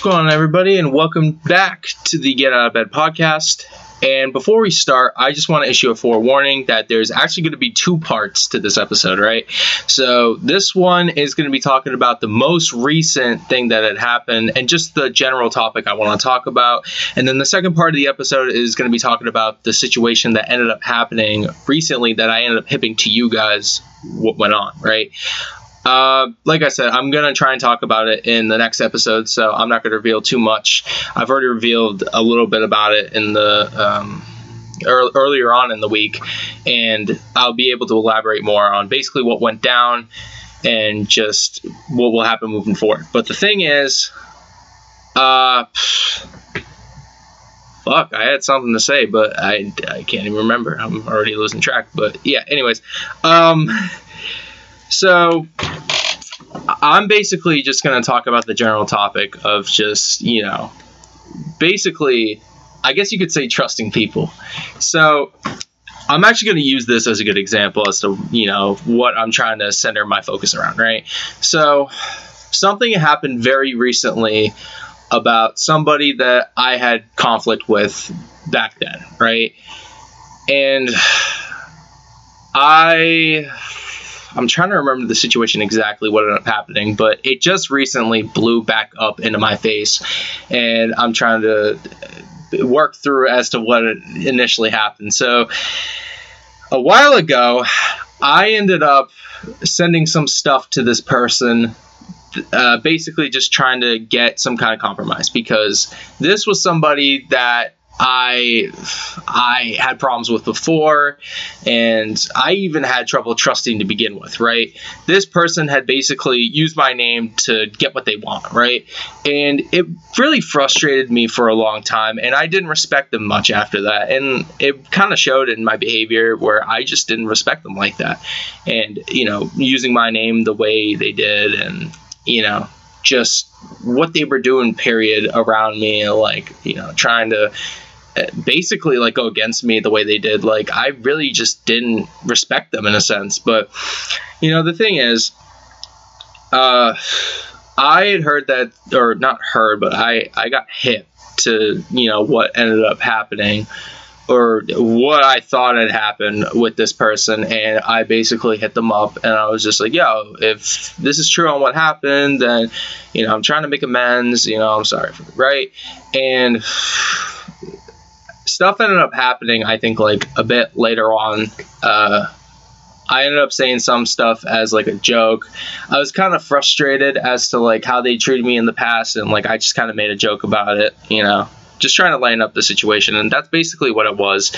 going on, everybody, and welcome back to the Get Out of Bed podcast. And before we start, I just want to issue a forewarning that there's actually going to be two parts to this episode, right? So, this one is going to be talking about the most recent thing that had happened and just the general topic I want to talk about. And then the second part of the episode is going to be talking about the situation that ended up happening recently that I ended up hipping to you guys what went on, right? Uh, like I said, I'm gonna try and talk about it in the next episode, so I'm not gonna reveal too much. I've already revealed a little bit about it in the um, early, earlier on in the week, and I'll be able to elaborate more on basically what went down and just what will happen moving forward. But the thing is, uh, fuck, I had something to say, but I, I can't even remember. I'm already losing track. But yeah, anyways, um, so I'm basically just going to talk about the general topic of just, you know, basically, I guess you could say trusting people. So I'm actually going to use this as a good example as to, you know, what I'm trying to center my focus around, right? So something happened very recently about somebody that I had conflict with back then, right? And I I'm trying to remember the situation exactly what ended up happening, but it just recently blew back up into my face, and I'm trying to work through as to what initially happened. So, a while ago, I ended up sending some stuff to this person uh, basically just trying to get some kind of compromise because this was somebody that I I had problems with before, and I even had trouble trusting to begin with. Right, this person had basically used my name to get what they want. Right, and it really frustrated me for a long time, and I didn't respect them much after that, and it kind of showed in my behavior where I just didn't respect them like that, and you know, using my name the way they did, and you know, just what they were doing period around me like you know trying to basically like go against me the way they did like i really just didn't respect them in a sense but you know the thing is uh i had heard that or not heard but i i got hit to you know what ended up happening or what I thought had happened with this person, and I basically hit them up, and I was just like, "Yo, if this is true on what happened, then you know I'm trying to make amends. You know, I'm sorry for right." And stuff ended up happening. I think like a bit later on. Uh, I ended up saying some stuff as like a joke. I was kind of frustrated as to like how they treated me in the past, and like I just kind of made a joke about it, you know, just trying to lighten up the situation, and that's basically what it was.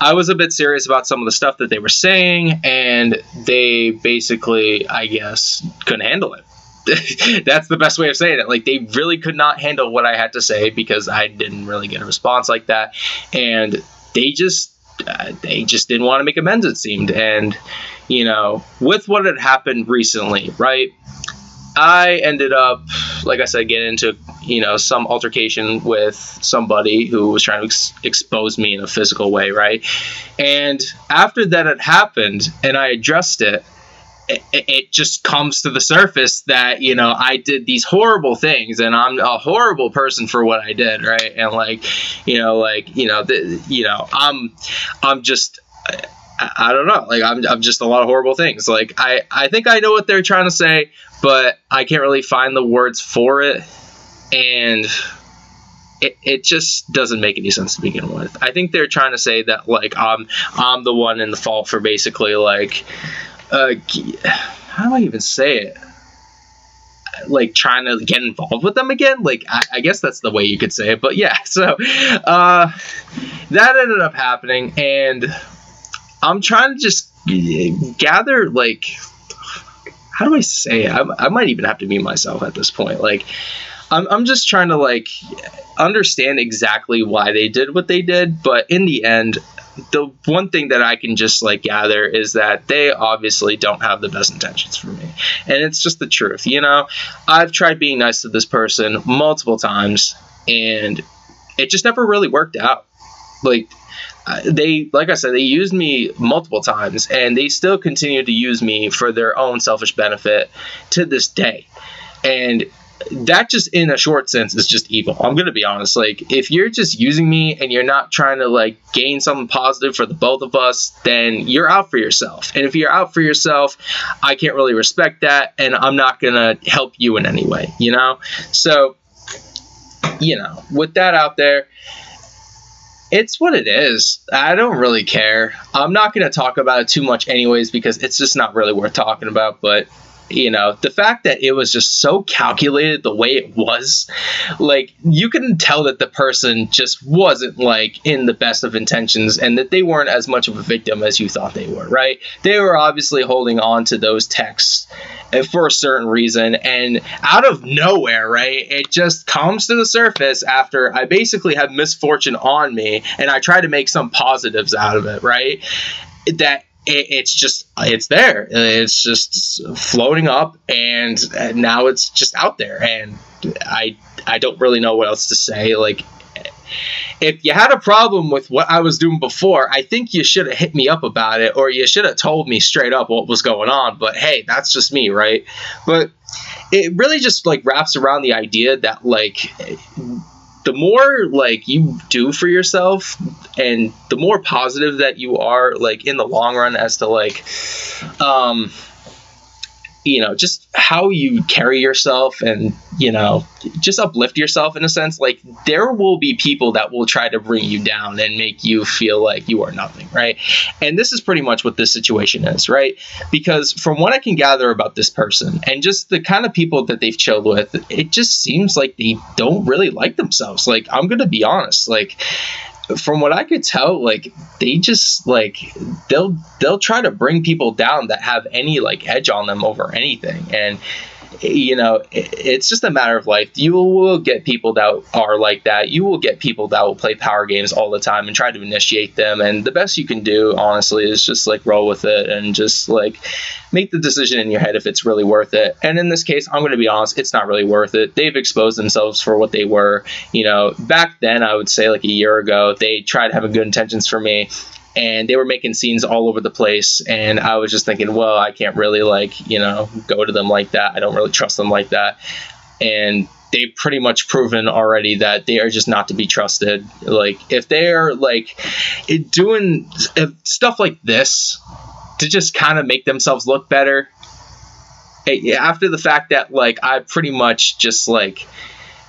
I was a bit serious about some of the stuff that they were saying, and they basically, I guess, couldn't handle it. that's the best way of saying it. Like they really could not handle what I had to say because I didn't really get a response like that, and they just uh, they just didn't want to make amends. It seemed, and you know, with what had happened recently, right? I ended up, like I said, getting into you know some altercation with somebody who was trying to ex- expose me in a physical way, right? And after that had happened, and I addressed it it, it just comes to the surface that you know I did these horrible things and I'm a horrible person for what I did, right? And like, you know, like you know, the, you know, I'm I'm just. I, I don't know. Like I'm, I'm just a lot of horrible things. Like I, I think I know what they're trying to say, but I can't really find the words for it, and it, it just doesn't make any sense to begin with. I think they're trying to say that like I'm I'm the one in the fault for basically like uh, how do I even say it? Like trying to get involved with them again. Like I, I guess that's the way you could say it. But yeah, so uh, that ended up happening, and I'm trying to just gather like how do I say it? I, I might even have to mute myself at this point. Like I'm, I'm just trying to like understand exactly why they did what they did, but in the end, the one thing that I can just like gather is that they obviously don't have the best intentions for me. And it's just the truth, you know? I've tried being nice to this person multiple times and it just never really worked out. Like they like I said they used me multiple times and they still continue to use me for their own selfish benefit to this day. And that just in a short sense is just evil. I'm gonna be honest. Like if you're just using me and you're not trying to like gain something positive for the both of us, then you're out for yourself. And if you're out for yourself, I can't really respect that, and I'm not gonna help you in any way. You know. So, you know, with that out there. It's what it is. I don't really care. I'm not going to talk about it too much, anyways, because it's just not really worth talking about. But you know the fact that it was just so calculated the way it was like you can tell that the person just wasn't like in the best of intentions and that they weren't as much of a victim as you thought they were right? They were obviously holding on to those texts eh, for a certain reason and out of nowhere right it just comes to the surface after i basically have misfortune on me and i try to make some positives out of it right? That it, it's just it's there it's just floating up and now it's just out there and i i don't really know what else to say like if you had a problem with what I was doing before, I think you should have hit me up about it or you should have told me straight up what was going on. But hey, that's just me, right? But it really just like wraps around the idea that like the more like you do for yourself and the more positive that you are like in the long run as to like um you know just how you carry yourself and you know just uplift yourself in a sense. Like there will be people that will try to bring you down and make you feel like you are nothing right? And this is pretty much what this situation is right? Because from what i can gather about this person and just the kind of people that they've chilled with it just seems like they don't really like themselves. Like i'm gonna be honest like from what I could tell, like they just like they'll they'll try to bring people down that have any like edge on them over anything, and you know, it's just a matter of life. You will get people that are like that. You will get people that will play power games all the time and try to initiate them. And the best you can do, honestly, is just like roll with it and just like make the decision in your head if it's really worth it. And in this case, I'm going to be honest, it's not really worth it. They've exposed themselves for what they were. You know, back then, I would say like a year ago, they tried having good intentions for me and they were making scenes all over the place and i was just thinking well i can't really like you know go to them like that. I don't really trust them like that. And they've pretty much proven already that they are just not to be trusted. Like if they're like doing stuff like this to just kind of make themselves look better eh, after the fact that like i pretty much just like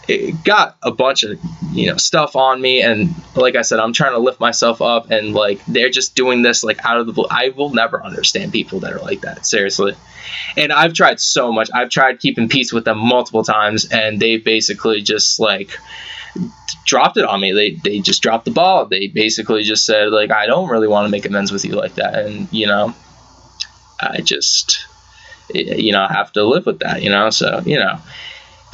it got a bunch of you know stuff on me. And like i said i'm trying to lift myself up and like they're just doing this like out of the blue. I will never understand people that are like that seriously. And i've tried so much. I've tried keeping peace with them multiple times and they basically just like dropped it on me. They, they just dropped the ball. They basically just said like i don't really want to make amends with you like that. And you know i just you know have to live with that you know? So you know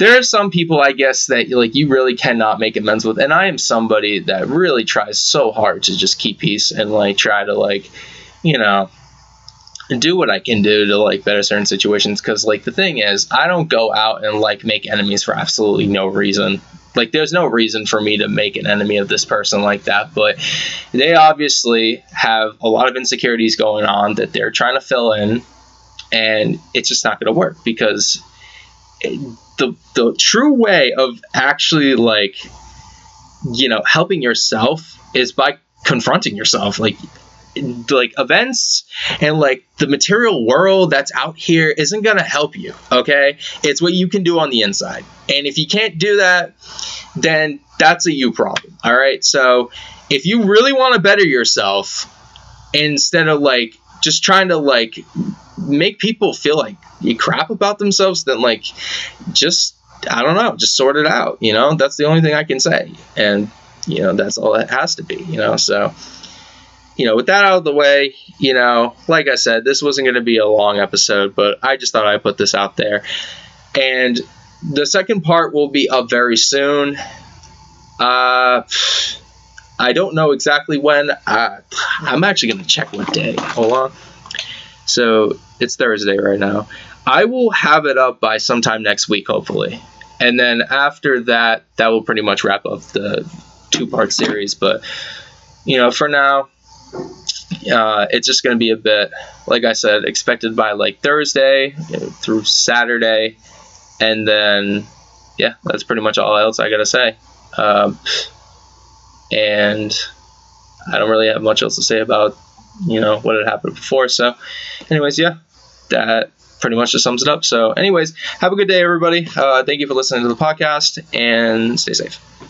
there are some people I guess that like you really cannot make amends with, and I am somebody that really tries so hard to just keep peace and like try to like, you know, do what I can do to like better certain situations. Because like the thing is, I don't go out and like make enemies for absolutely no reason. Like there's no reason for me to make an enemy of this person like that, but they obviously have a lot of insecurities going on that they're trying to fill in, and it's just not going to work because. The the true way of actually like you know helping yourself is by confronting yourself. Like like events and like the material world that's out here isn't going to help you okay? It's what you can do on the inside. And if you can't do that then that's a you problem all right? So if you really want to better yourself instead of like just trying to like make people feel like you crap about themselves, then like just I don't know, just sort it out. You know, that's the only thing I can say, and you know that's all it has to be. You know, so you know, with that out of the way, you know, like I said, this wasn't going to be a long episode, but I just thought I'd put this out there. And the second part will be up very soon. Uh, I don't know exactly when. Uh, I'm actually going to check what day. Hold on. So it's Thursday right now. I will have it up by sometime next week, hopefully. And then after that, that will pretty much wrap up the two part series. But, you know, for now, uh, it's just going to be a bit, like I said, expected by like Thursday through Saturday. And then yeah, that's pretty much all else I gotta say. Um, and I don't really have much else to say about you know what had happened before. So, anyways, yeah, that pretty much just sums it up. So, anyways, have a good day, everybody. Uh, thank you for listening to the podcast and stay safe.